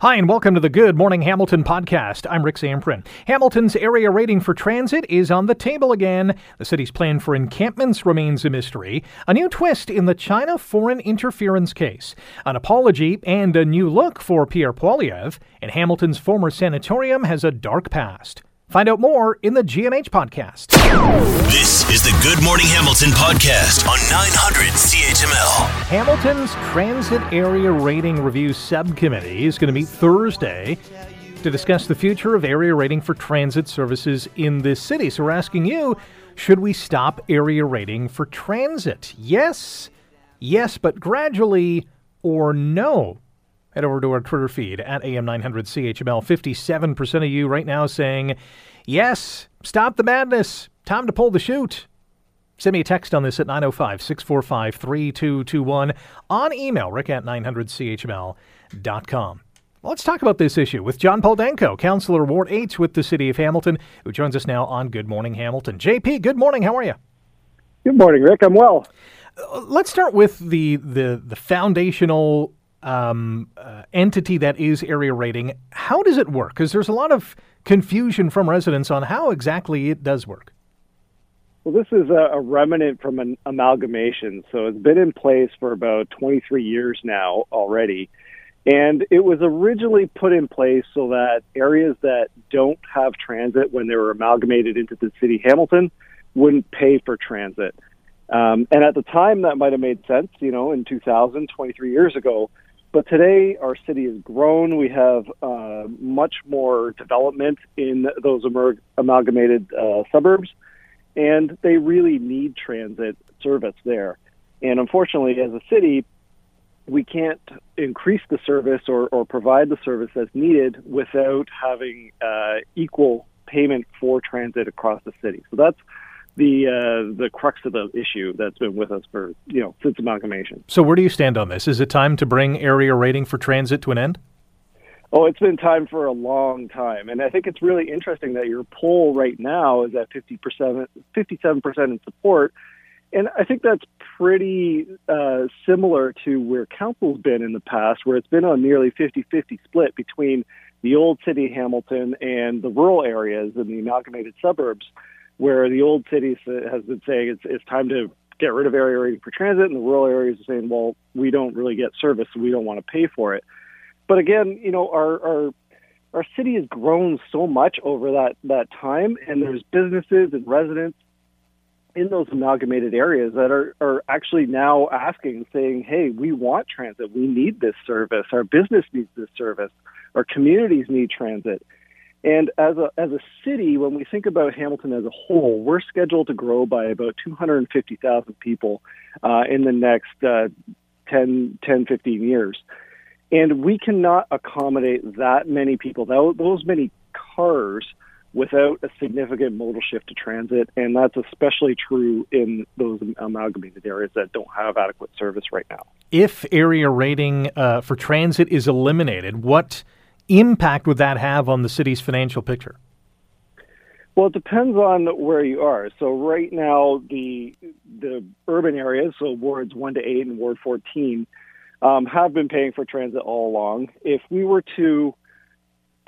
Hi, and welcome to the Good Morning Hamilton podcast. I'm Rick Zamperin. Hamilton's area rating for transit is on the table again. The city's plan for encampments remains a mystery. A new twist in the China foreign interference case. An apology and a new look for Pierre Poilievre. And Hamilton's former sanatorium has a dark past. Find out more in the GMH podcast. This is the Good Morning Hamilton podcast on 900 CHML. Hamilton's Transit Area Rating Review Subcommittee is going to meet Thursday to discuss the future of area rating for transit services in this city. So we're asking you should we stop area rating for transit? Yes, yes, but gradually, or no? Head over to our Twitter feed at AM900CHML. 57% of you right now saying, yes, stop the madness. Time to pull the chute. Send me a text on this at 905 645 3221. On email, rick at 900CHML.com. Let's talk about this issue with John Paul Danko, Councillor Ward 8 with the City of Hamilton, who joins us now on Good Morning Hamilton. JP, good morning. How are you? Good morning, Rick. I'm well. Uh, let's start with the, the, the foundational um, uh, entity that is area rating. How does it work? Because there's a lot of confusion from residents on how exactly it does work. Well, this is a, a remnant from an amalgamation. So it's been in place for about 23 years now already. And it was originally put in place so that areas that don't have transit when they were amalgamated into the city Hamilton wouldn't pay for transit. Um, and at the time, that might have made sense, you know, in 2000, 23 years ago. But today, our city has grown. We have uh, much more development in those amalgamated uh, suburbs, and they really need transit service there. And unfortunately, as a city, we can't increase the service or, or provide the service that's needed without having uh, equal payment for transit across the city. So that's the uh, the crux of the issue that's been with us for you know since amalgamation. So where do you stand on this? Is it time to bring area rating for transit to an end? Oh, it's been time for a long time, and I think it's really interesting that your poll right now is at 50%, 57 percent in support, and I think that's pretty uh, similar to where council's been in the past, where it's been a nearly 50-50 split between the old city Hamilton and the rural areas and the amalgamated suburbs where the old cities has been saying it's, it's time to get rid of area rating for transit, and the rural areas are saying, well, we don't really get service, so we don't want to pay for it. But again, you know, our our our city has grown so much over that that time, and there's businesses and residents in those amalgamated areas that are, are actually now asking, saying, hey, we want transit. We need this service. Our business needs this service. Our communities need transit. And as a, as a city, when we think about Hamilton as a whole, we're scheduled to grow by about 250,000 people uh, in the next uh, 10, 10, 15 years. And we cannot accommodate that many people, those many cars, without a significant modal shift to transit. And that's especially true in those amalgamated areas that don't have adequate service right now. If area rating uh, for transit is eliminated, what impact would that have on the city's financial picture? Well, it depends on where you are. So right now, the the urban areas, so wards one to eight and ward fourteen, um, have been paying for transit all along. If we were to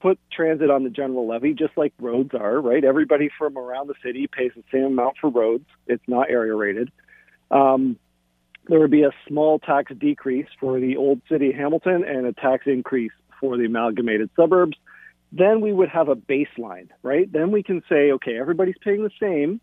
put transit on the general levy, just like roads are, right? Everybody from around the city pays the same amount for roads. It's not area rated. Um, there would be a small tax decrease for the old city of Hamilton and a tax increase for the amalgamated suburbs, then we would have a baseline, right? Then we can say, okay, everybody's paying the same.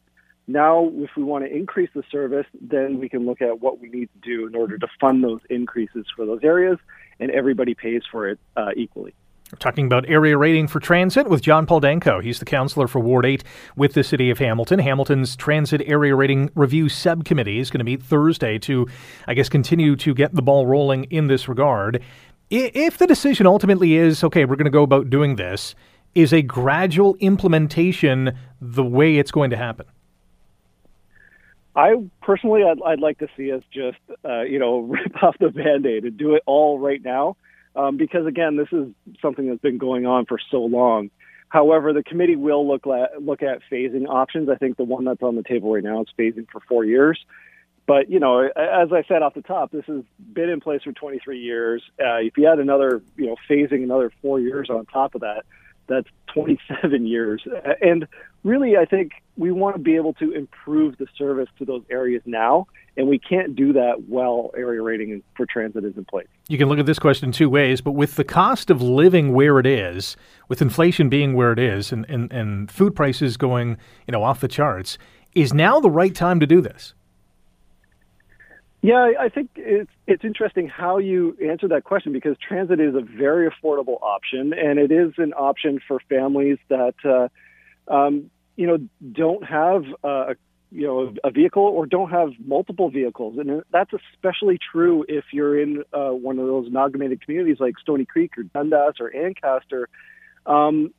Now, if we want to increase the service, then we can look at what we need to do in order to fund those increases for those areas, and everybody pays for it uh, equally. We're talking about area rating for transit with John Paul Danko. He's the councillor for Ward 8 with the City of Hamilton. Hamilton's Transit Area Rating Review Subcommittee is going to meet Thursday to, I guess, continue to get the ball rolling in this regard if the decision ultimately is okay, we're going to go about doing this, is a gradual implementation the way it's going to happen? I personally, I'd, I'd like to see us just, uh, you know, rip off the band-aid and do it all right now, um, because again, this is something that's been going on for so long. However, the committee will look look at phasing options. I think the one that's on the table right now is phasing for four years but you know, as I said off the top, this has been in place for 23 years. Uh, if you add another, you know, phasing another four years on top of that, that's 27 years. And really, I think we want to be able to improve the service to those areas now, and we can't do that while area rating for transit is in place. You can look at this question two ways, but with the cost of living where it is, with inflation being where it is, and, and, and food prices going, you know, off the charts, is now the right time to do this? Yeah, I think it's it's interesting how you answer that question because transit is a very affordable option, and it is an option for families that uh, um, you know don't have a you know a vehicle or don't have multiple vehicles, and that's especially true if you're in uh, one of those amalgamated communities like Stoney Creek or Dundas or Ancaster. Um,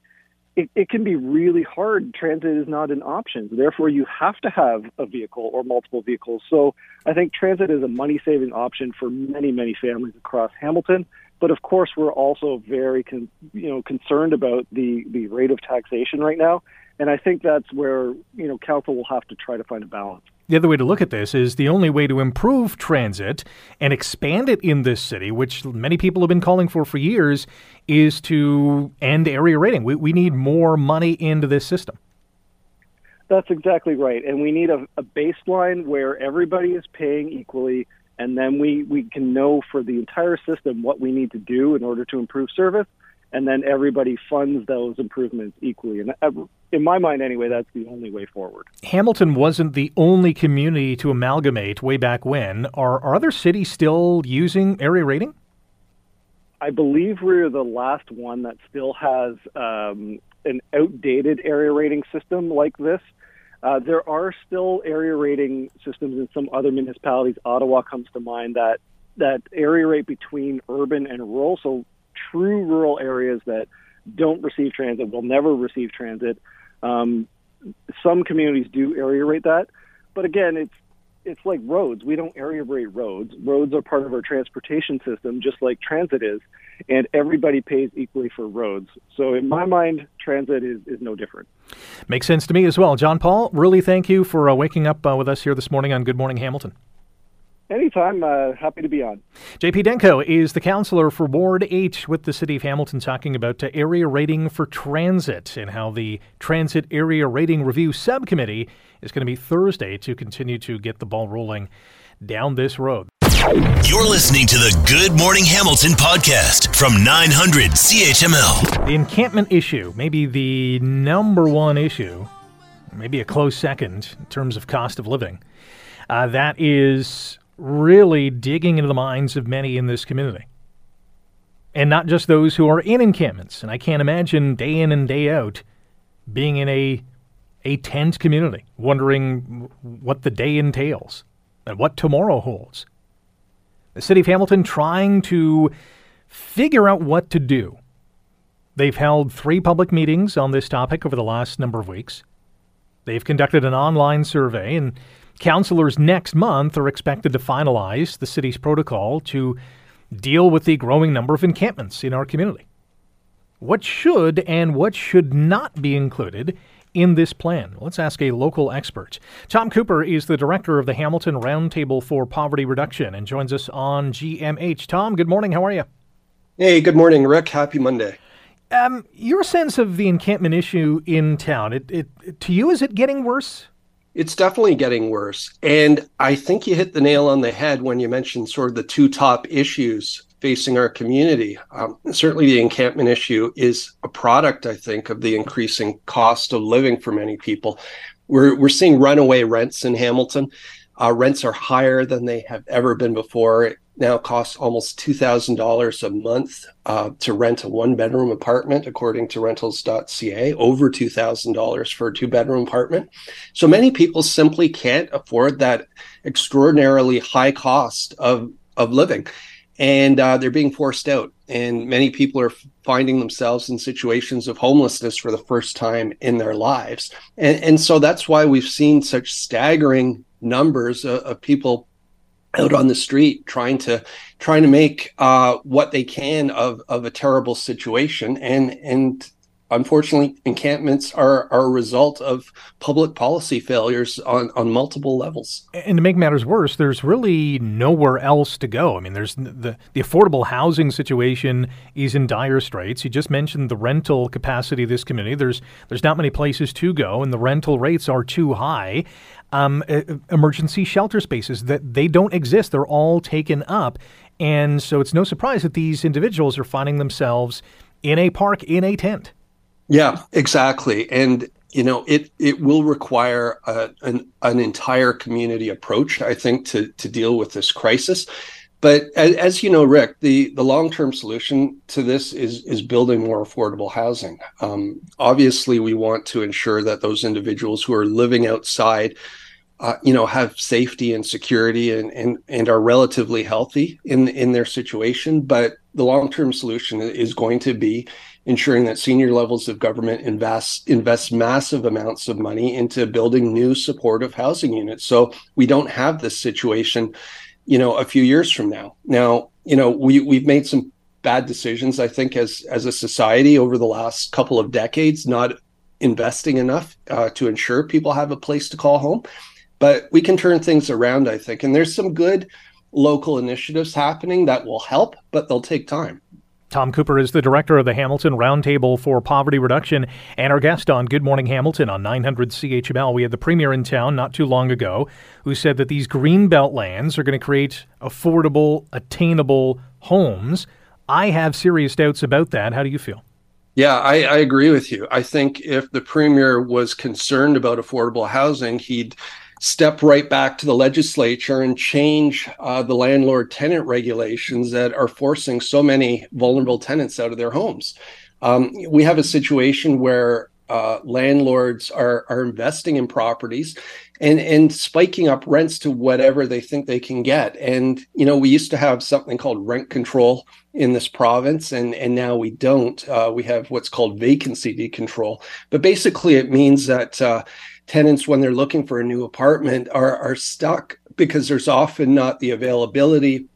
it, it can be really hard. Transit is not an option. Therefore, you have to have a vehicle or multiple vehicles. So I think transit is a money saving option for many, many families across Hamilton. But of course, we're also very con- you know concerned about the, the rate of taxation right now. And I think that's where you know council will have to try to find a balance. The other way to look at this is the only way to improve transit and expand it in this city, which many people have been calling for for years, is to end area rating. We, we need more money into this system. That's exactly right. And we need a, a baseline where everybody is paying equally, and then we, we can know for the entire system what we need to do in order to improve service and then everybody funds those improvements equally. And uh, in my mind, anyway, that's the only way forward. Hamilton wasn't the only community to amalgamate way back when. Are, are other cities still using area rating? I believe we're the last one that still has um, an outdated area rating system like this. Uh, there are still area rating systems in some other municipalities. Ottawa comes to mind that that area rate between urban and rural. So true rural areas that don't receive transit will never receive transit. Um, some communities do area rate that, but again, it's it's like roads. We don't area rate roads. Roads are part of our transportation system, just like transit is, and everybody pays equally for roads. So, in my mind, transit is, is no different. Makes sense to me as well. John Paul, really thank you for uh, waking up uh, with us here this morning on Good Morning Hamilton. Anytime. Uh, happy to be on. JP Danko is the counselor for Ward H with the City of Hamilton talking about uh, area rating for transit and how the Transit Area Rating Review Subcommittee is going to be Thursday to continue to get the ball rolling down this road. You're listening to the Good Morning Hamilton podcast from 900 CHML. The encampment issue, maybe the number one issue, maybe a close second in terms of cost of living. Uh, that is really digging into the minds of many in this community. And not just those who are in encampments. And I can't imagine day in and day out being in a a tent community, wondering what the day entails and what tomorrow holds. The city of Hamilton trying to figure out what to do. They've held three public meetings on this topic over the last number of weeks. They've conducted an online survey, and Councillors next month are expected to finalize the city's protocol to deal with the growing number of encampments in our community. What should and what should not be included in this plan? Let's ask a local expert. Tom Cooper is the director of the Hamilton Roundtable for Poverty Reduction and joins us on GMH. Tom, good morning. How are you? Hey, good morning, Rick. Happy Monday. Um, your sense of the encampment issue in town, it, it, to you, is it getting worse? It's definitely getting worse. And I think you hit the nail on the head when you mentioned sort of the two top issues facing our community. Um, certainly, the encampment issue is a product, I think, of the increasing cost of living for many people. We're, we're seeing runaway rents in Hamilton. Uh, rents are higher than they have ever been before now costs almost $2,000 a month uh, to rent a one bedroom apartment, according to rentals.ca, over $2,000 for a two bedroom apartment. So many people simply can't afford that extraordinarily high cost of, of living. And uh, they're being forced out. And many people are finding themselves in situations of homelessness for the first time in their lives. And, and so that's why we've seen such staggering numbers of, of people out on the street trying to trying to make uh, what they can of of a terrible situation. And and unfortunately, encampments are, are a result of public policy failures on, on multiple levels. And to make matters worse, there's really nowhere else to go. I mean, there's the, the affordable housing situation is in dire straits. You just mentioned the rental capacity of this community. There's there's not many places to go, and the rental rates are too high. Um, emergency shelter spaces that they don't exist; they're all taken up, and so it's no surprise that these individuals are finding themselves in a park in a tent. Yeah, exactly. And you know, it it will require a, an an entire community approach, I think, to to deal with this crisis. But as, as you know, Rick, the the long term solution to this is is building more affordable housing. Um, obviously, we want to ensure that those individuals who are living outside. Uh, you know, have safety and security and, and, and are relatively healthy in, in their situation. But the long term solution is going to be ensuring that senior levels of government invest invest massive amounts of money into building new supportive housing units. So we don't have this situation you know a few years from now. Now you know we we've made some bad decisions i think as as a society over the last couple of decades not investing enough uh, to ensure people have a place to call home. But we can turn things around i think. And there's some good local initiatives happening that will help but they'll take time Tom Cooper is the director of the Hamilton Roundtable for Poverty Reduction and our guest on Good Morning Hamilton on 900 CHML. We had the premier in town not too long ago who said that these greenbelt lands are going to create affordable, attainable homes. I have serious doubts about that. How do you feel? Yeah, I, I agree with you. I think if the premier was concerned about affordable housing, he'd step right back to the legislature and change uh, the landlord tenant regulations that are forcing so many vulnerable tenants out of their homes. Um, we have a situation where uh, landlords are are investing in properties and and spiking up rents to whatever they think they can get. And you know, we used to have something called rent control in this province, and and now we don't. Uh, we have what's called vacancy decontrol. But basically, it means that uh, tenants when they're looking for a new apartment are are stuck because there's often not the availability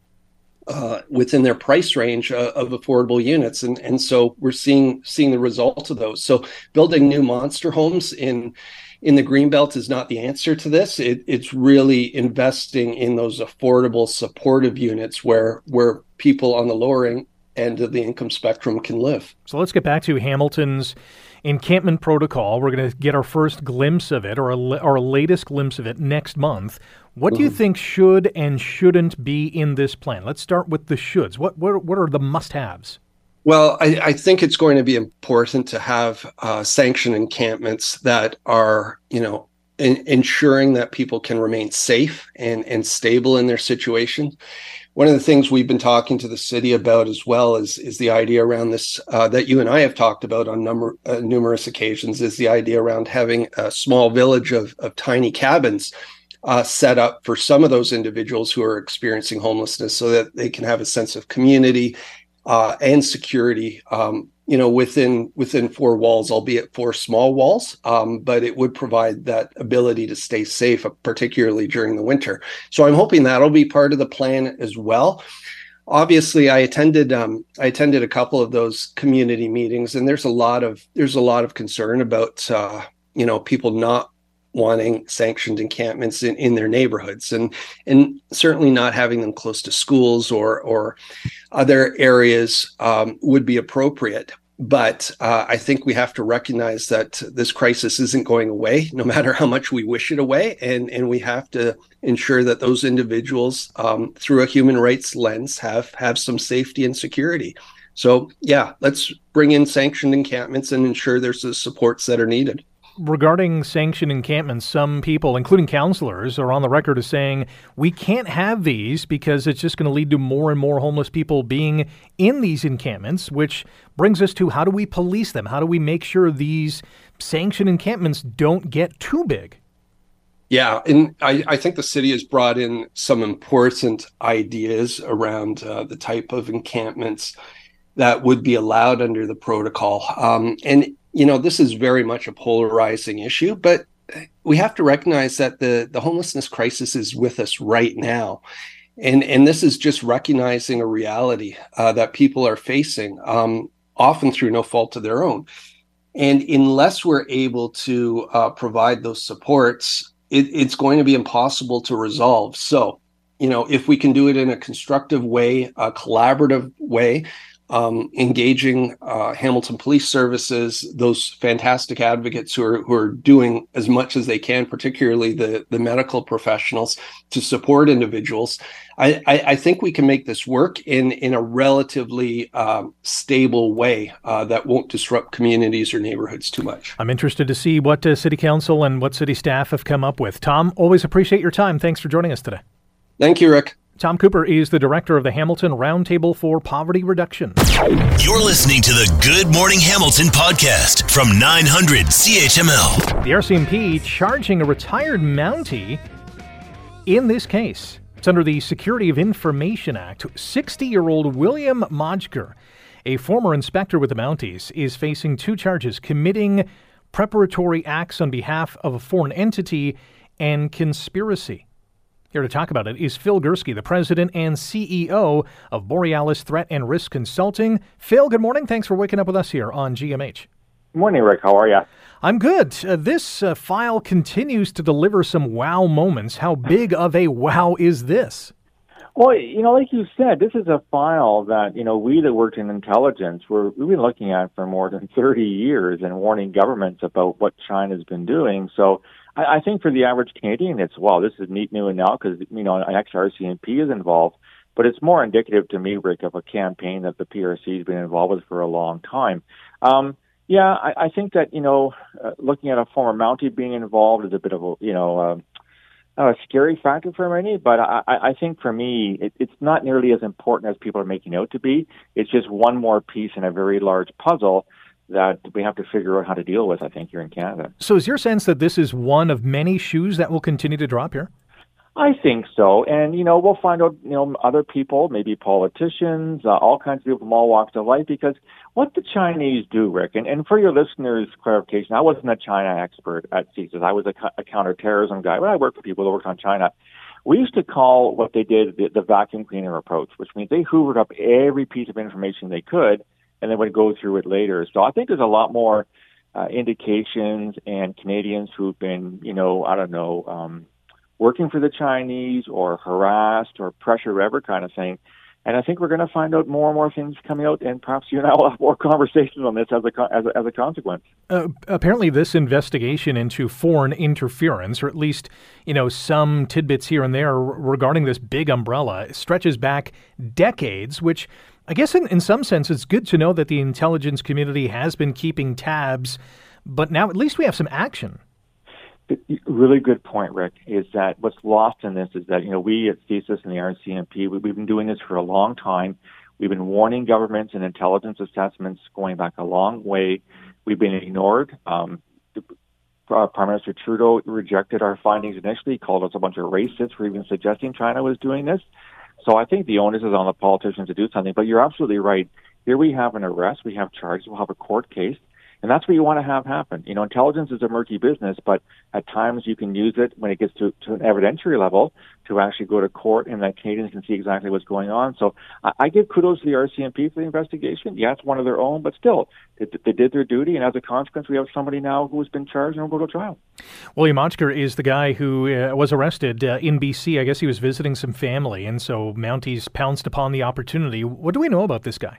uh, within their price range uh, of affordable units, and and so we're seeing seeing the results of those. So building new monster homes in in the greenbelt is not the answer to this. It, it's really investing in those affordable, supportive units where where people on the lower end of the income spectrum can live. So let's get back to Hamilton's encampment protocol. We're going to get our first glimpse of it, or our latest glimpse of it next month. What do you mm-hmm. think should and shouldn't be in this plan? Let's start with the shoulds. What what, what are the must-haves? Well, I, I, think it's going to be important to have uh, sanctioned encampments that are, you know, in, ensuring that people can remain safe and, and stable in their situation one of the things we've been talking to the city about as well is is the idea around this uh, that you and I have talked about on number uh, numerous occasions is the idea around having a small village of of tiny cabins uh, set up for some of those individuals who are experiencing homelessness, so that they can have a sense of community uh, and security um, you know within within four walls albeit four small walls um, but it would provide that ability to stay safe particularly during the winter. So i'm hoping that'll be part of the plan as well. Obviously i attended um, i attended a couple of those community meetings and there's a lot of there's a lot of concern about uh, you know people not wanting sanctioned encampments in, in their neighborhoods and and certainly not having them close to schools or or other areas um, would be appropriate but uh, I think we have to recognize that this crisis isn't going away, no matter how much we wish it away, and and we have to ensure that those individuals, um, through a human rights lens, have have some safety and security. So yeah, let's bring in sanctioned encampments and ensure there's the supports that are needed regarding sanctioned encampments, some people, including counselors, are on the record as saying we can't have these because it's just going to lead to more and more homeless people being in these encampments, which brings us to how do we police them? How do we make sure these sanctioned encampments don't get too big? Yeah, and I, I think the city has brought in some important ideas around uh, the type of encampments that would be allowed under the protocol. Um, and you know, this is very much a polarizing issue, but we have to recognize that the the homelessness crisis is with us right now. And, and this is just recognizing a reality uh, that people are facing, um, often through no fault of their own. And unless we're able to uh, provide those supports, it, it's going to be impossible to resolve. So, you know, if we can do it in a constructive way, a collaborative way, um, engaging uh, Hamilton Police Services, those fantastic advocates who are who are doing as much as they can, particularly the the medical professionals, to support individuals. I, I, I think we can make this work in in a relatively um, stable way uh, that won't disrupt communities or neighborhoods too much. I'm interested to see what uh, City Council and what City staff have come up with. Tom, always appreciate your time. Thanks for joining us today. Thank you, Rick. Tom Cooper is the director of the Hamilton Roundtable for Poverty Reduction. You're listening to the Good Morning Hamilton podcast from 900 CHML. The RCMP charging a retired Mountie in this case. It's under the Security of Information Act. 60 year old William Majcher, a former inspector with the Mounties, is facing two charges committing preparatory acts on behalf of a foreign entity and conspiracy. Here to talk about it is Phil Gurski, the president and CEO of Borealis Threat and Risk Consulting. Phil, good morning. Thanks for waking up with us here on GMH. Good morning, Rick. How are you? I'm good. Uh, this uh, file continues to deliver some wow moments. How big of a wow is this? Well, you know, like you said, this is a file that, you know, we that worked in intelligence, we're, we've been looking at for more than 30 years and warning governments about what China's been doing. So I, I think for the average Canadian, it's, well, this is neat new and now because, you know, an ex-RCMP is involved. But it's more indicative to me, Rick, of a campaign that the PRC has been involved with for a long time. Um, yeah, I, I think that, you know, uh, looking at a former Mountie being involved is a bit of a, you know, uh, a scary factor for many, but I, I think for me, it, it's not nearly as important as people are making out to be. It's just one more piece in a very large puzzle that we have to figure out how to deal with, I think, here in Canada. So, is your sense that this is one of many shoes that will continue to drop here? I think so. And, you know, we'll find out, you know, other people, maybe politicians, uh, all kinds of people from all walks of life, because what the Chinese do, Rick, and, and for your listeners' clarification, I wasn't a China expert at CSIS. I was a, a counterterrorism guy, but I worked for people that worked on China. We used to call what they did the, the vacuum cleaner approach, which means they hoovered up every piece of information they could and then would go through it later. So I think there's a lot more uh, indications and Canadians who've been, you know, I don't know, um, working for the Chinese or harassed or pressure ever kind of thing. And I think we're going to find out more and more things coming out, and perhaps you and I will have more conversations on this as a as a, as a consequence. Uh, apparently, this investigation into foreign interference, or at least you know some tidbits here and there regarding this big umbrella, stretches back decades. Which I guess, in, in some sense, it's good to know that the intelligence community has been keeping tabs, but now at least we have some action really good point, Rick, is that what's lost in this is that, you know, we at CSIS and the RCMP, we, have been doing this for a long time. We've been warning governments and intelligence assessments going back a long way. We've been ignored. Um, Prime Minister Trudeau rejected our findings initially, called us a bunch of racists for even suggesting China was doing this. So I think the onus is on the politicians to do something. But you're absolutely right. Here we have an arrest, we have charges, we'll have a court case. And that's what you want to have happen. You know, intelligence is a murky business, but at times you can use it when it gets to, to an evidentiary level to actually go to court and that Canadians can see exactly what's going on. So I, I give kudos to the RCMP for the investigation. Yeah, it's one of their own, but still, they, they did their duty. And as a consequence, we have somebody now who has been charged and will go to trial. William Majcher is the guy who uh, was arrested uh, in BC. I guess he was visiting some family, and so Mounties pounced upon the opportunity. What do we know about this guy?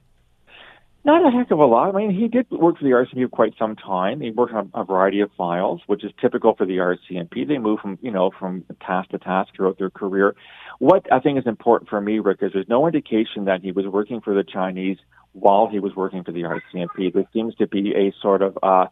Not a heck of a lot. I mean, he did work for the RCMP for quite some time. He worked on a variety of files, which is typical for the RCMP. They move from, you know, from task to task throughout their career. What I think is important for me, Rick, is there's no indication that he was working for the Chinese while he was working for the RCMP. There seems to be a sort of uh,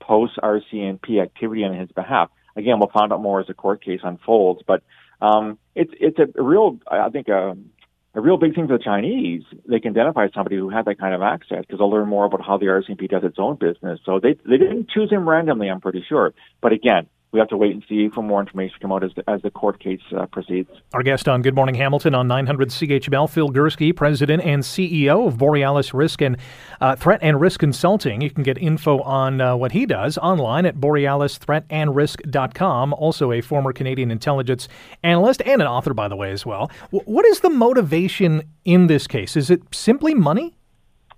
post RCMP activity on his behalf. Again, we'll find out more as the court case unfolds, but um, it's it's a real, I think, a um, a real big thing for the Chinese, they can identify somebody who had that kind of access because they'll learn more about how the RCMP does its own business. So they they didn't choose him randomly, I'm pretty sure. But again, we have to wait and see for more information to come out as the, as the court case uh, proceeds. Our guest on Good Morning Hamilton on 900 CHML, Phil Gurski, President and CEO of Borealis Risk and uh, Threat and Risk Consulting. You can get info on uh, what he does online at borealisthreatandrisk.com. Also, a former Canadian intelligence analyst and an author, by the way, as well. W- what is the motivation in this case? Is it simply money?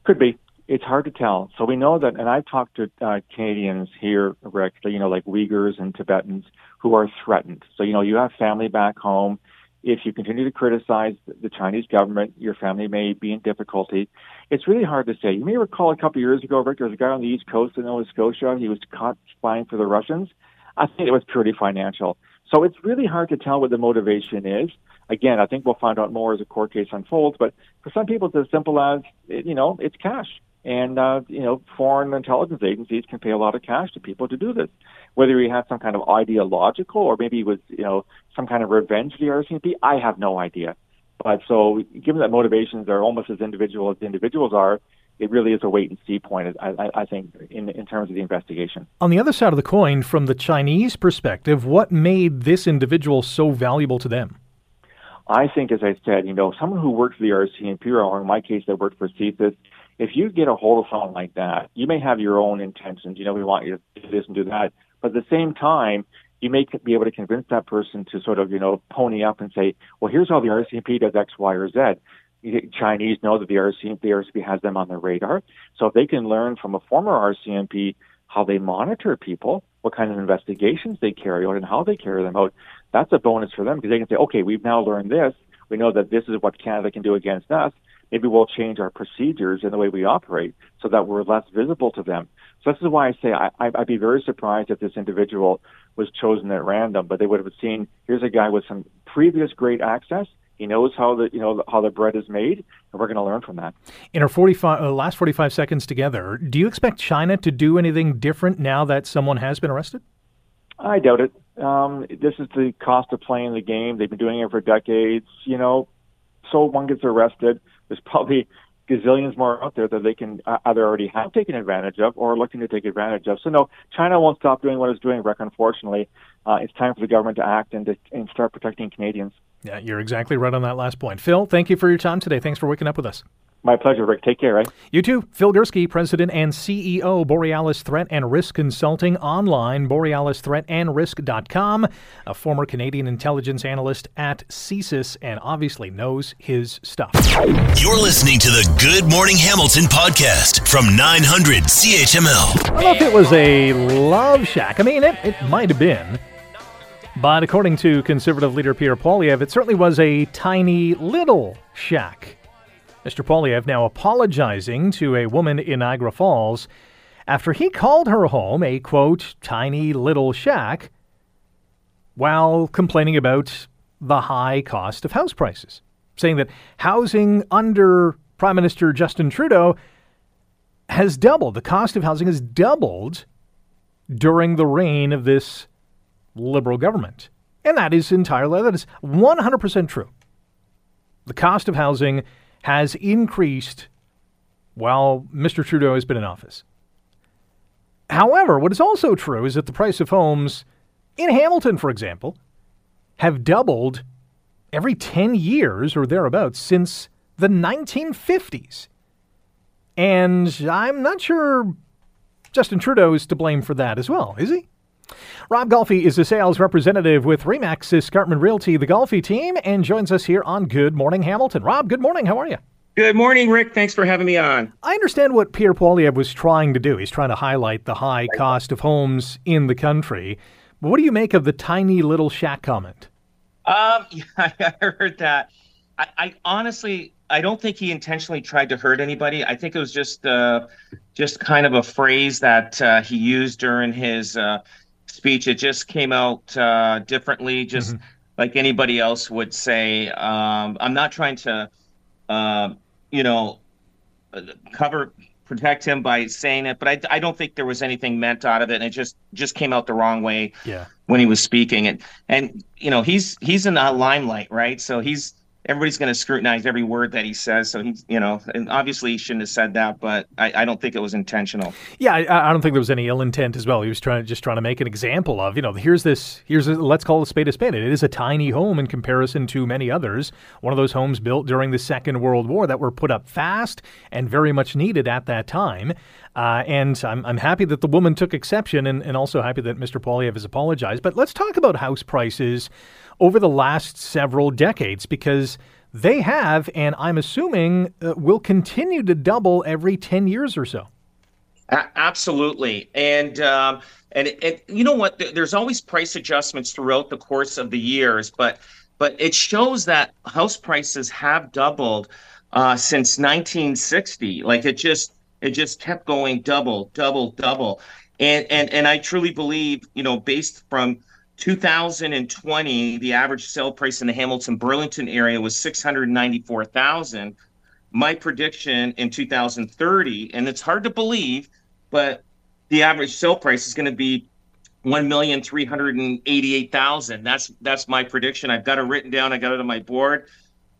Could be it's hard to tell. So we know that, and I've talked to uh, Canadians here, Rick, you know, like Uyghurs and Tibetans who are threatened. So, you know, you have family back home. If you continue to criticize the Chinese government, your family may be in difficulty. It's really hard to say. You may recall a couple of years ago, Rick, there was a guy on the East Coast in Nova Scotia. He was caught spying for the Russians. I think it was purely financial. So it's really hard to tell what the motivation is. Again, I think we'll find out more as the court case unfolds. But for some people, it's as simple as, you know, it's cash. And, uh, you know, foreign intelligence agencies can pay a lot of cash to people to do this. Whether he had some kind of ideological or maybe it was, you know, some kind of revenge to the RCMP, I have no idea. But so, given that motivations are almost as individual as the individuals are, it really is a wait and see point, I, I, think, in, in terms of the investigation. On the other side of the coin, from the Chinese perspective, what made this individual so valuable to them? I think, as I said, you know, someone who worked for the RCMP, or in my case, that worked for CSIS, if you get a hold of someone like that, you may have your own intentions. You know, we want you to do this and do that. But at the same time, you may be able to convince that person to sort of, you know, pony up and say, well, here's how the RCMP does X, Y, or Z. Chinese know that the RCMP, the RCMP has them on their radar. So if they can learn from a former RCMP how they monitor people, what kind of investigations they carry out, and how they carry them out, that's a bonus for them because they can say, okay, we've now learned this. We know that this is what Canada can do against us maybe we'll change our procedures and the way we operate so that we're less visible to them. So this is why I say I, I'd be very surprised if this individual was chosen at random, but they would have seen here's a guy with some previous great access. He knows how the you know how the bread is made, and we're going to learn from that. In our 45 uh, last 45 seconds together, do you expect China to do anything different now that someone has been arrested? I doubt it. Um, this is the cost of playing the game. They've been doing it for decades. You know, so one gets arrested there's probably gazillions more out there that they can uh, either already have taken advantage of or are looking to take advantage of. So no, China won't stop doing what it's doing. Rick, unfortunately, uh, it's time for the government to act and to and start protecting Canadians. Yeah, you're exactly right on that last point. Phil, thank you for your time today. Thanks for waking up with us. My pleasure, Rick. Take care, right? You too. Phil Gurski, President and CEO, Borealis Threat and Risk Consulting, online, borealisthreatandrisk.com, a former Canadian intelligence analyst at CSIS, and obviously knows his stuff. You're listening to the Good Morning Hamilton podcast from 900 CHML. I don't know if it was a love shack. I mean, it, it might have been. But according to conservative leader Pierre Poilievre, it certainly was a tiny little shack. Mr. Poilievre now apologizing to a woman in Niagara Falls after he called her home a quote, tiny little shack while complaining about the high cost of house prices, saying that housing under Prime Minister Justin Trudeau has doubled. The cost of housing has doubled during the reign of this liberal government. And that is entirely, that is 100% true. The cost of housing has increased while Mr. Trudeau has been in office. However, what is also true is that the price of homes in Hamilton, for example, have doubled every 10 years or thereabouts since the 1950s. And I'm not sure Justin Trudeau is to blame for that as well, is he? Rob Golfi is a sales representative with Remax Escarpment Realty, the Golfi team, and joins us here on Good Morning Hamilton. Rob, good morning. How are you? Good morning, Rick. Thanks for having me on. I understand what Pierre Poilievre was trying to do. He's trying to highlight the high cost of homes in the country. But what do you make of the tiny little shack comment? Um, yeah, I heard that. I, I honestly, I don't think he intentionally tried to hurt anybody. I think it was just, uh, just kind of a phrase that uh, he used during his uh, speech. It just came out uh, differently, just mm-hmm. like anybody else would say. Um, I'm not trying to, uh, you know, cover protect him by saying it, but I, I don't think there was anything meant out of it, and it just just came out the wrong way. Yeah. When he was speaking, and and you know he's he's in the limelight, right? So he's everybody's going to scrutinize every word that he says. So he's, you know, and obviously he shouldn't have said that, but I, I don't think it was intentional. Yeah, I, I, don't think there was any ill intent as well. He was trying to just trying to make an example of, you know, here's this, here's a, let's call a spade a spade. It is a tiny home in comparison to many others. One of those homes built during the Second World War that were put up fast and very much needed at that time. Uh, and I'm, I'm happy that the woman took exception and, and also happy that Mr. Poilievre has apologized. But let's talk about house prices over the last several decades because They have, and I'm assuming uh, will continue to double every 10 years or so. A- absolutely. And, um, and, and you know what? There's always price adjustments throughout the course of the years, but but it shows that house prices have doubled uh, since 1960. Like it just it just kept going double, double, double. And and and I truly believe, you know, based from 2020, the average sale price in the Hamilton Burlington area was 694,000. My prediction in 2030, and it's hard to believe, but the average sale price is going to be one million three hundred and eighty-eight thousand. That's that's my prediction. I've got it written down. I got it on my board,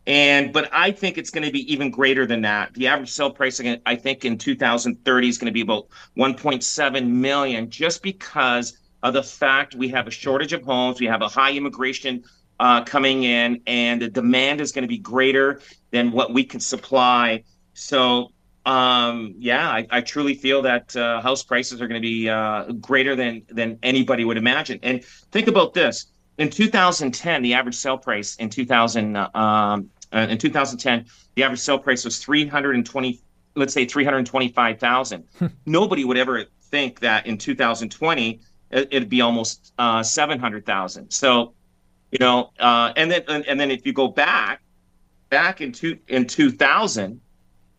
and but I think it's going to be even greater than that. The average sale price, I think, in 2030 is going to be about 1.7 million, just because of the fact we have a shortage of homes, we have a high immigration uh, coming in, and the demand is going to be greater than what we can supply. So um, yeah, I, I, truly feel that uh, house prices are going to be uh, greater than than anybody would imagine. And think about this: in 2010, the average sale price in 2000 um, uh, in 2010, the average sale price was 320, let's say 325,000. Hmm. Nobody would ever think that in 2020 it, would be almost uh, 700,000. So, you know, uh, and then and, and then if you go back back in two in 2000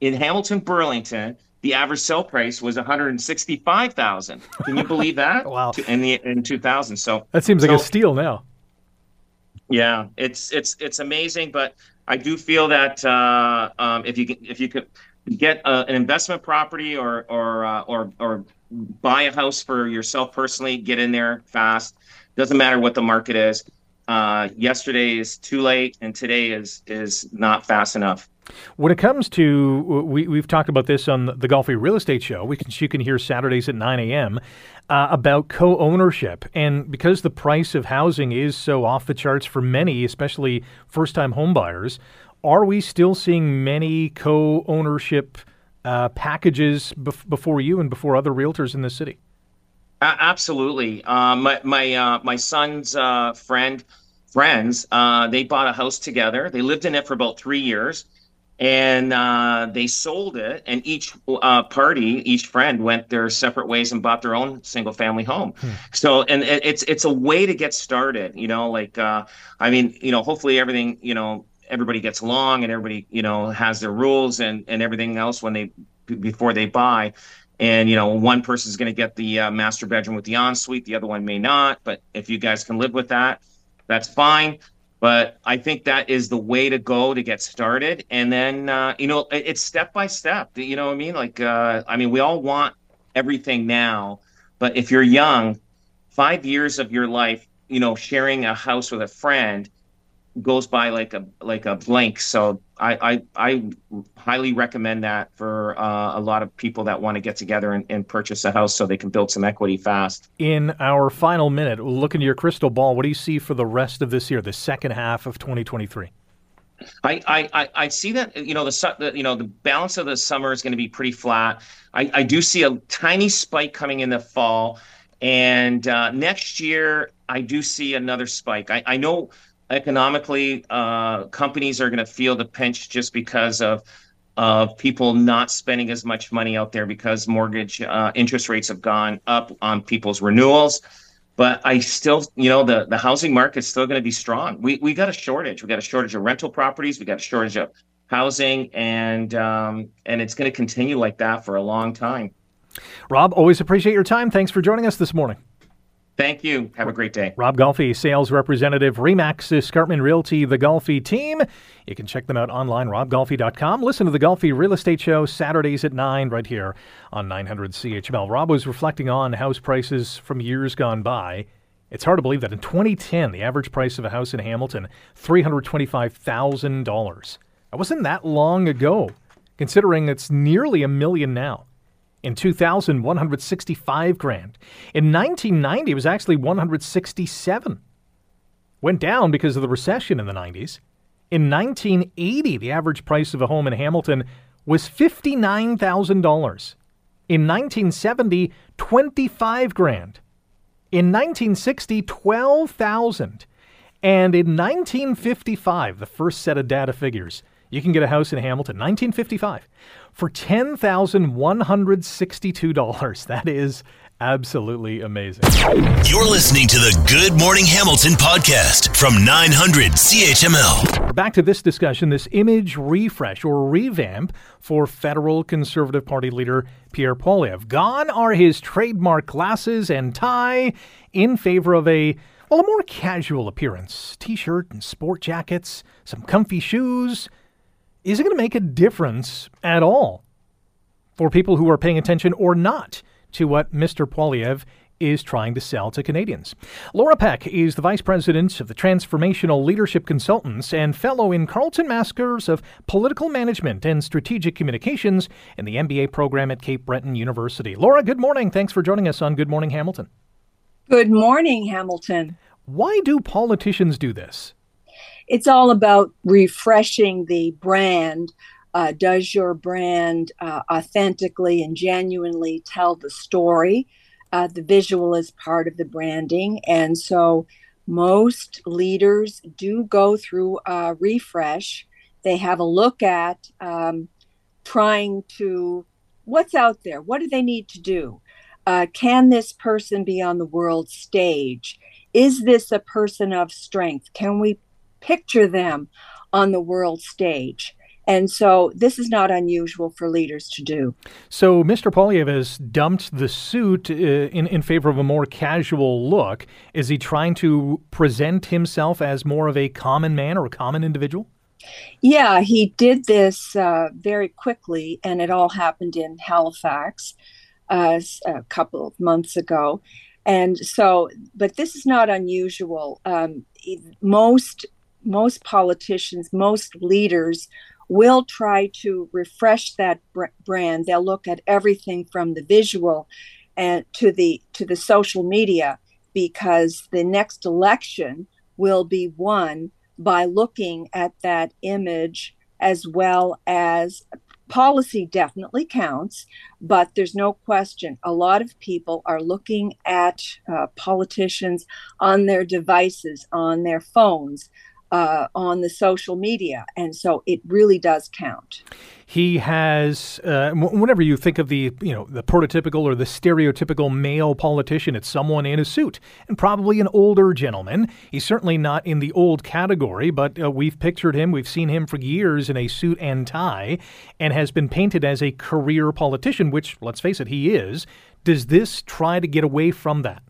in Hamilton, Burlington, the average sale price was 165,000. Can you believe that? wow. In the in 2000. So That seems so, like a steal now. Yeah, it's it's it's amazing, but I do feel that uh, um, if you can, if you could get uh, an investment property or or uh, or or buy a house for yourself personally, get in there fast. Doesn't matter what the market is. Uh, yesterday is too late, and today is is not fast enough. When it comes to, we, we've talked about this on the Golfi Real Estate Show, can, you can hear Saturdays at 9 a.m. Uh, about co ownership. And because the price of housing is so off the charts for many, especially first time homebuyers, are we still seeing many co ownership uh, packages bef- before you and before other realtors in the city? absolutely. Uh, my my, uh, my son's uh, friend, friends, uh, they bought a house together. They lived in it for about three years and uh, they sold it and each uh, party each friend went their separate ways and bought their own single family home hmm. so and it, it's it's a way to get started you know like uh, i mean you know hopefully everything you know everybody gets along and everybody you know has their rules and and everything else when they before they buy and you know one person's going to get the uh, master bedroom with the ensuite the other one may not but if you guys can live with that that's fine but I think that is the way to go to get started. And then, uh, you know, it's step by step. You know what I mean? Like, uh, I mean, we all want everything now, but if you're young, five years of your life, you know, sharing a house with a friend goes by like a like a blank. So I I, I highly recommend that for uh, a lot of people that want to get together and, and, purchase a house so they can build some equity fast. In our final minute, look into your crystal ball. What do you see for the rest of this year, the second half of 2023? I, I, I see that you know the, the you know the balance of the summer is going to be pretty flat. I, I do see a tiny spike coming in the fall, and uh, next year I do see another spike. I, I know economically, uh, companies are going to feel the pinch just because of of people not spending as much money out there because mortgage uh, interest rates have gone up on people's renewals. But I still, you know, the the housing market's still going to be strong. We we got a shortage. We got a shortage of rental properties. We got a shortage of housing, and um, and it's going to continue like that for a long time. Rob, always appreciate your time. Thanks for joining us this morning. Thank you. Have a great day. Rob Golfi, sales representative, Remax Escarpment Realty, the Golfi team. You can check them out online, robgolfi.com. Listen to the Golfi Real Estate Show Saturdays at 9 right here on 900 CHML. Rob was reflecting on house prices from years gone by. It's hard to believe that in 2010, the average price of a house in Hamilton, $325,000. That wasn't that long ago, considering it's nearly a million now. In 2000, 165 grand. In 1990, it was actually 167. Went down because of the recession in the 90s. In 1980, the average price of a home in Hamilton was $59,000. In 1970, 25 grand. In 1960, 12,000. And in 1955, the first set of data figures, you can get a house in Hamilton, 1955, for $10,162. That is absolutely amazing. You're listening to the Good Morning Hamilton podcast from 900 CHML. Back to this discussion this image refresh or revamp for federal Conservative Party leader Pierre Poilievre. Gone are his trademark glasses and tie in favor of a well, a more casual appearance. T shirt and sport jackets, some comfy shoes. Is it going to make a difference at all for people who are paying attention or not? to what Mr. Poilievre is trying to sell to Canadians. Laura Peck is the Vice President of the Transformational Leadership Consultants and Fellow in Carleton Masters of Political Management and Strategic Communications in the MBA program at Cape Breton University. Laura, good morning. Thanks for joining us on Good Morning Hamilton. Good morning, Hamilton. Why do politicians do this? It's all about refreshing the brand uh, does your brand uh, authentically and genuinely tell the story? Uh, the visual is part of the branding. And so most leaders do go through a refresh. They have a look at um, trying to what's out there? What do they need to do? Uh, can this person be on the world stage? Is this a person of strength? Can we picture them on the world stage? And so this is not unusual for leaders to do. So Mr. Poilievre has dumped the suit uh, in, in favor of a more casual look. Is he trying to present himself as more of a common man or a common individual? Yeah, he did this uh, very quickly, and it all happened in Halifax uh, a couple of months ago. And so, but this is not unusual. Um, most most politicians, most leaders will try to refresh that br- brand. They'll look at everything from the visual and to the to the social media because the next election will be won by looking at that image as well as policy definitely counts but there's no question a lot of people are looking at uh, politicians on their devices on their phones uh, on the social media. And so it really does count. He has, uh, whenever you think of the, you know, the prototypical or the stereotypical male politician, it's someone in a suit and probably an older gentleman. He's certainly not in the old category, but uh, we've pictured him, we've seen him for years in a suit and tie and has been painted as a career politician, which, let's face it, he is. Does this try to get away from that?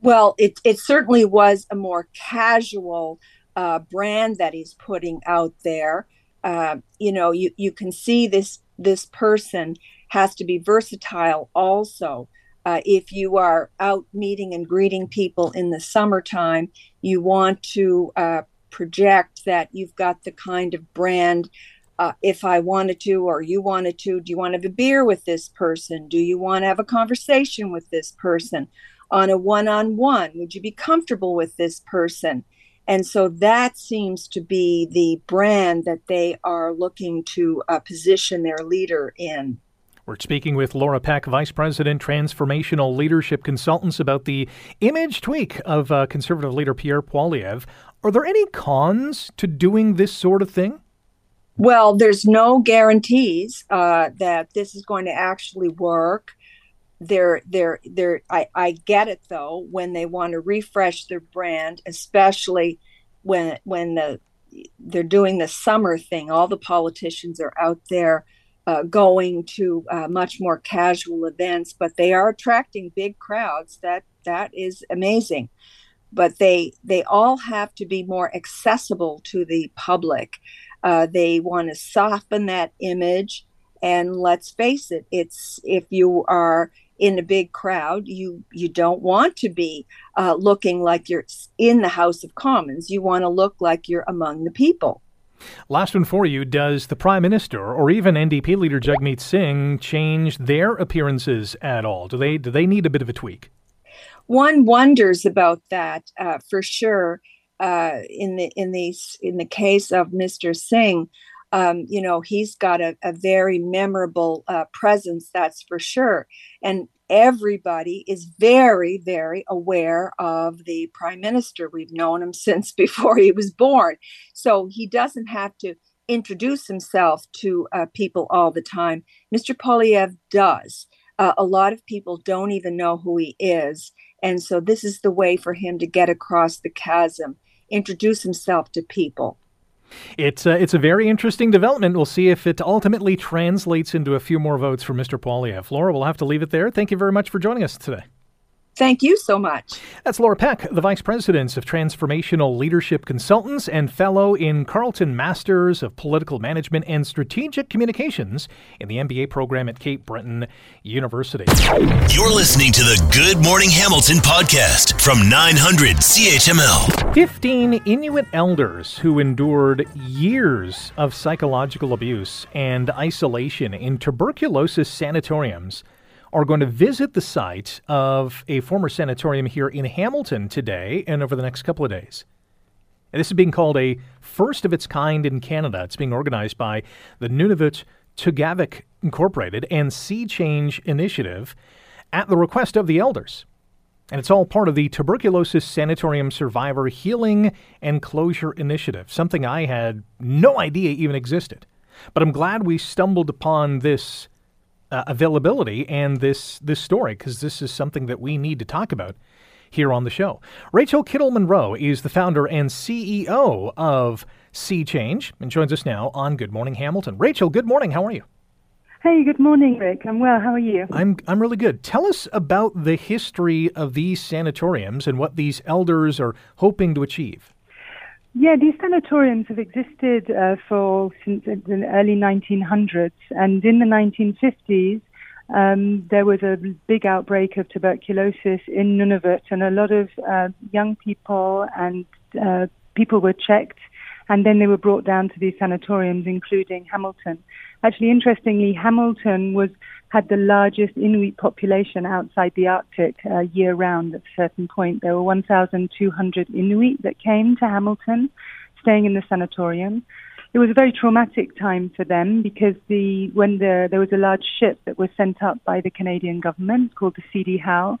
Well, it, it certainly was a more casual uh, brand that he's putting out there. Uh, you know, you, you can see this this person has to be versatile also. Uh, if you are out meeting and greeting people in the summertime, you want to uh, project that you've got the kind of brand. Uh, if I wanted to, or you wanted to, do you want to have a beer with this person? Do you want to have a conversation with this person on a one on one? Would you be comfortable with this person? And so that seems to be the brand that they are looking to uh, position their leader in. We're speaking with Laura Peck, Vice President, Transformational Leadership Consultants, about the image tweak of uh, Conservative leader Pierre Poilievre. Are there any cons to doing this sort of thing? Well, there's no guarantees uh, that this is going to actually work they're they're they're I, I get it though when they want to refresh their brand especially when when the they're doing the summer thing all the politicians are out there uh, going to uh, much more casual events but they are attracting big crowds. That that is amazing. But they they all have to be more accessible to the public. Uh, they want to soften that image and let's face it it's if you are in a big crowd you you don't want to be uh, looking like you're in the house of commons you want to look like you're among the people Last one for you. Does the Prime Minister or even NDP leader Jagmeet Singh change their appearances at all? Do they do they need a bit of a tweak? One wonders about that uh, for sure. Uh, in the in the in the case of Mr. Singh, Um, you know, he's got a, a very memorable uh, presence, that's for sure. And everybody is very, very aware of the prime minister. We've known him since before he was born. So he doesn't have to introduce himself to uh, people all the time. Mr. Poilievre does. Uh, a lot of people don't even know who he is. And so this is the way for him to get across the chasm, introduce himself to people. It's uh, it's a very interesting development. We'll see if it ultimately translates into a few more votes for Mr. Poilievre. Laura, we'll have to leave it there. Thank you very much for joining us today. Thank you so much. That's Laura Peck, the Vice President of Transformational Leadership Consultants and Fellow in Carleton Masters of Political Management and Strategic Communications in the MBA program at Cape Breton University. You're listening to the Good Morning Hamilton podcast from 900 CHML. 15 Inuit elders who endured years of psychological abuse and isolation in tuberculosis sanatoriums are going to visit the site of a former sanatorium here in Hamilton today and over the next couple of days. And this is being called a first of its kind in Canada. It's being organized by the Nunavut Tunngavik Incorporated and Sea Change Initiative at the request of the elders. And it's all part of the Tuberculosis Sanatorium Survivor Healing and Closure Initiative, something I had no idea even existed. But I'm glad we stumbled upon this uh, availability and this this story because this is something that we need to talk about here on the show. Rachel Kittle Monroe is the founder and CEO of Sea Change and joins us now on Good Morning Hamilton. Rachel, good morning. How are you? Hey, good morning, Rick. I'm well. How are you? I'm I'm really good. Tell us about the history of these sanatoriums and what these elders are hoping to achieve. Yeah, these sanatoriums have existed uh, for since the early 1900s, and in the 1950s, um, there was a big outbreak of tuberculosis in Nunavut, and a lot of uh, young people and uh, people were checked, and then they were brought down to these sanatoriums, including Hamilton. Actually, interestingly, Hamilton was had the largest Inuit population outside the Arctic uh, year round at a certain point. There were 1,200 Inuit that came to Hamilton, staying in the sanatorium. It was a very traumatic time for them because the when the, there was a large ship that was sent up by the Canadian government called the CD Howe,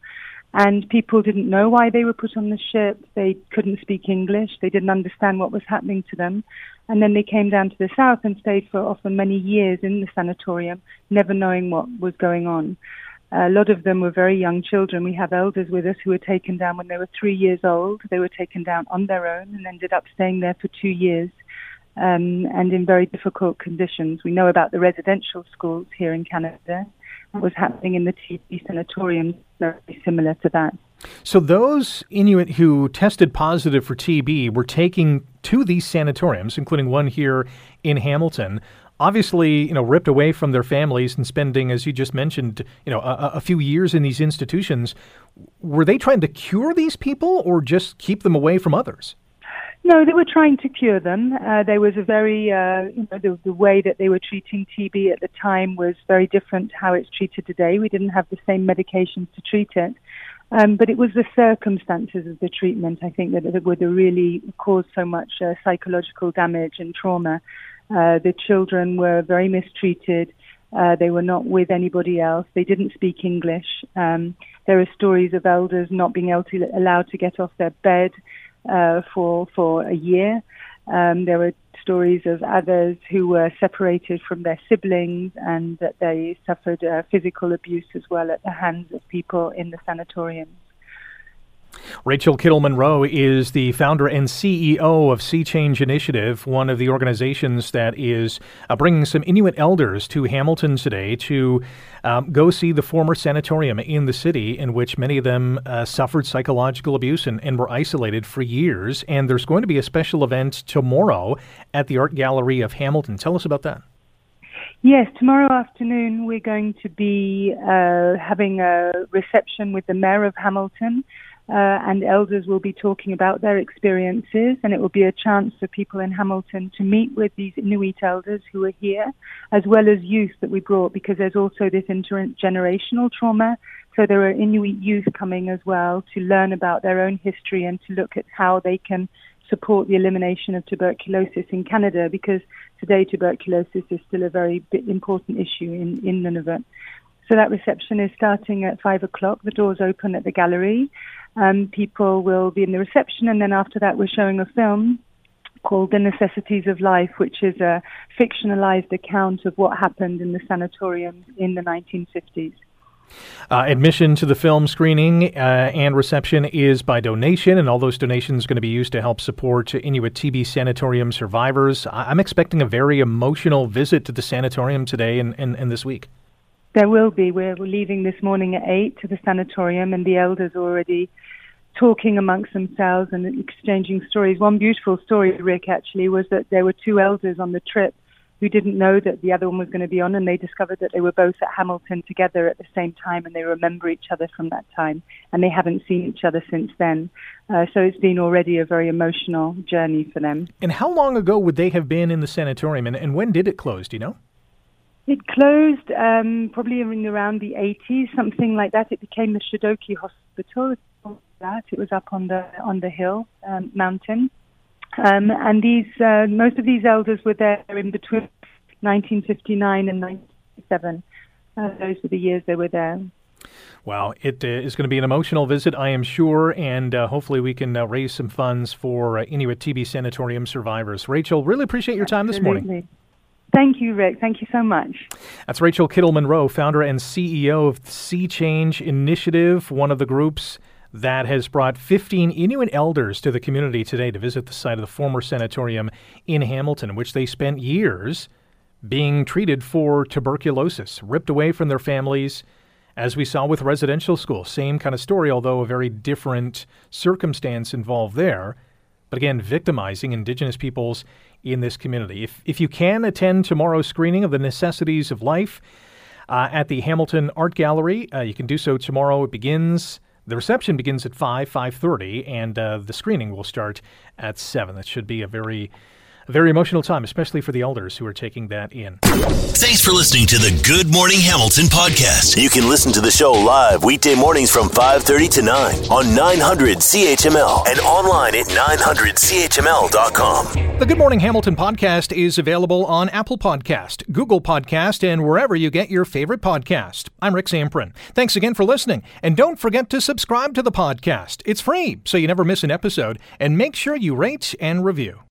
and people didn't know why they were put on the ship. They couldn't speak English. They didn't understand what was happening to them. And then they came down to the south and stayed for often many years in the sanatorium, never knowing what was going on. A lot of them were very young children. We have elders with us who were taken down when they were three years old. They were taken down on their own and ended up staying there for two years um, and in very difficult conditions. We know about the residential schools here in Canada what was happening in the TB sanatoriums very similar to that. So those Inuit who tested positive for TB were taking to these sanatoriums, including one here in Hamilton, obviously, you know, ripped away from their families and spending, as you just mentioned, you know, a, a, few years in these institutions. Were they trying to cure these people or just keep them away from others? No, they were trying to cure them. Uh, there was a very, uh, you know, the, the, way that they were treating TB at the time was very different to how it's treated today. We didn't have the same medications to treat it. Um, but it was the circumstances of the treatment, I think, that, that would really cause so much uh, psychological damage and trauma. Uh, the children were very mistreated. Uh, they were not with anybody else. They didn't speak English. Um, there are stories of elders not being able to, allowed to get off their bed uh, for for a year. Um, there were stories of others who were separated from their siblings and that they suffered uh, physical abuse as well at the hands of people in the sanatoriums. Rachel Kittle Monroe is the founder and CEO of Sea Change Initiative, one of the organizations that is uh, bringing some Inuit elders to Hamilton today to um, go see the former sanatorium in the city, in which many of them uh, suffered psychological abuse and, and were isolated for years. And there's going to be a special event tomorrow at the Art Gallery of Hamilton. Tell us about that. Yes, tomorrow afternoon we're going to be uh, having a reception with the Mayor of Hamilton uh, and elders will be talking about their experiences, and it will be a chance for people in Hamilton to meet with these Inuit elders who are here, as well as youth that we brought, because there's also this intergenerational trauma. So there are Inuit youth coming as well to learn about their own history and to look at how they can support the elimination of tuberculosis in Canada because today tuberculosis is still a very important issue in, in Nunavut. So that reception is starting at five o'clock. The doors open at the gallery. Um, people will be in the reception, and then after that, we're showing a film called The Necessities of Life, which is a fictionalized account of what happened in the sanatorium in the 1950s. Uh, admission to the film screening uh, and reception is by donation, and all those donations are going to be used to help support Inuit TB sanatorium survivors. I'm expecting a very emotional visit to the sanatorium today and, and, and this week. There will be. We're, we're leaving this morning at 8 to the sanatorium, and the elders already talking amongst themselves and exchanging stories. One beautiful story, Rick, actually, was that there were two elders on the trip who didn't know that the other one was going to be on, and they discovered that they were both at Hamilton together at the same time, and they remember each other from that time, and they haven't seen each other since then. Uh, so it's been already a very emotional journey for them. And how long ago would they have been in the sanatorium, and, and when did it close? Do you know? It closed um, probably in around the 80s, something like that. It became the Chedoke Hospital. That it was up on the on the hill um, mountain, um, and these uh, most of these elders were there in between 1959 and 1997. Uh, those were the years they were there. Well, it uh, is going to be an emotional visit, I am sure, and uh, hopefully we can uh, raise some funds for uh, Inuit TB Sanatorium survivors. Rachel, really appreciate your time Absolutely. this morning. Thank you, Rick. Thank you so much. That's Rachel Kittle Monroe, founder and CEO of Sea Change Initiative, one of the groups that has brought 15 Inuit elders to the community today to visit the site of the former sanatorium in Hamilton, in which they spent years being treated for tuberculosis, ripped away from their families, as we saw with residential school. Same kind of story, although a very different circumstance involved there. But again, victimizing Indigenous peoples in this community. If, if you can attend tomorrow's screening of The Necessities of Life uh, at the Hamilton Art Gallery, uh, you can do so tomorrow. It begins. The reception begins at 5, 5.30, and uh, the screening will start at 7. That should be a very a very emotional time, especially for the elders who are taking that in. Thanks for listening to the Good Morning Hamilton podcast. You can listen to the show live weekday mornings from 5:30 to 9 on 900 CHML and online at 900CHML.com. The Good Morning Hamilton podcast is available on Apple Podcast, Google Podcast, and wherever you get your favorite podcast. I'm Rick Zamperin. Thanks again for listening, and don't forget to subscribe to the podcast. It's free, so you never miss an episode, and make sure you rate and review.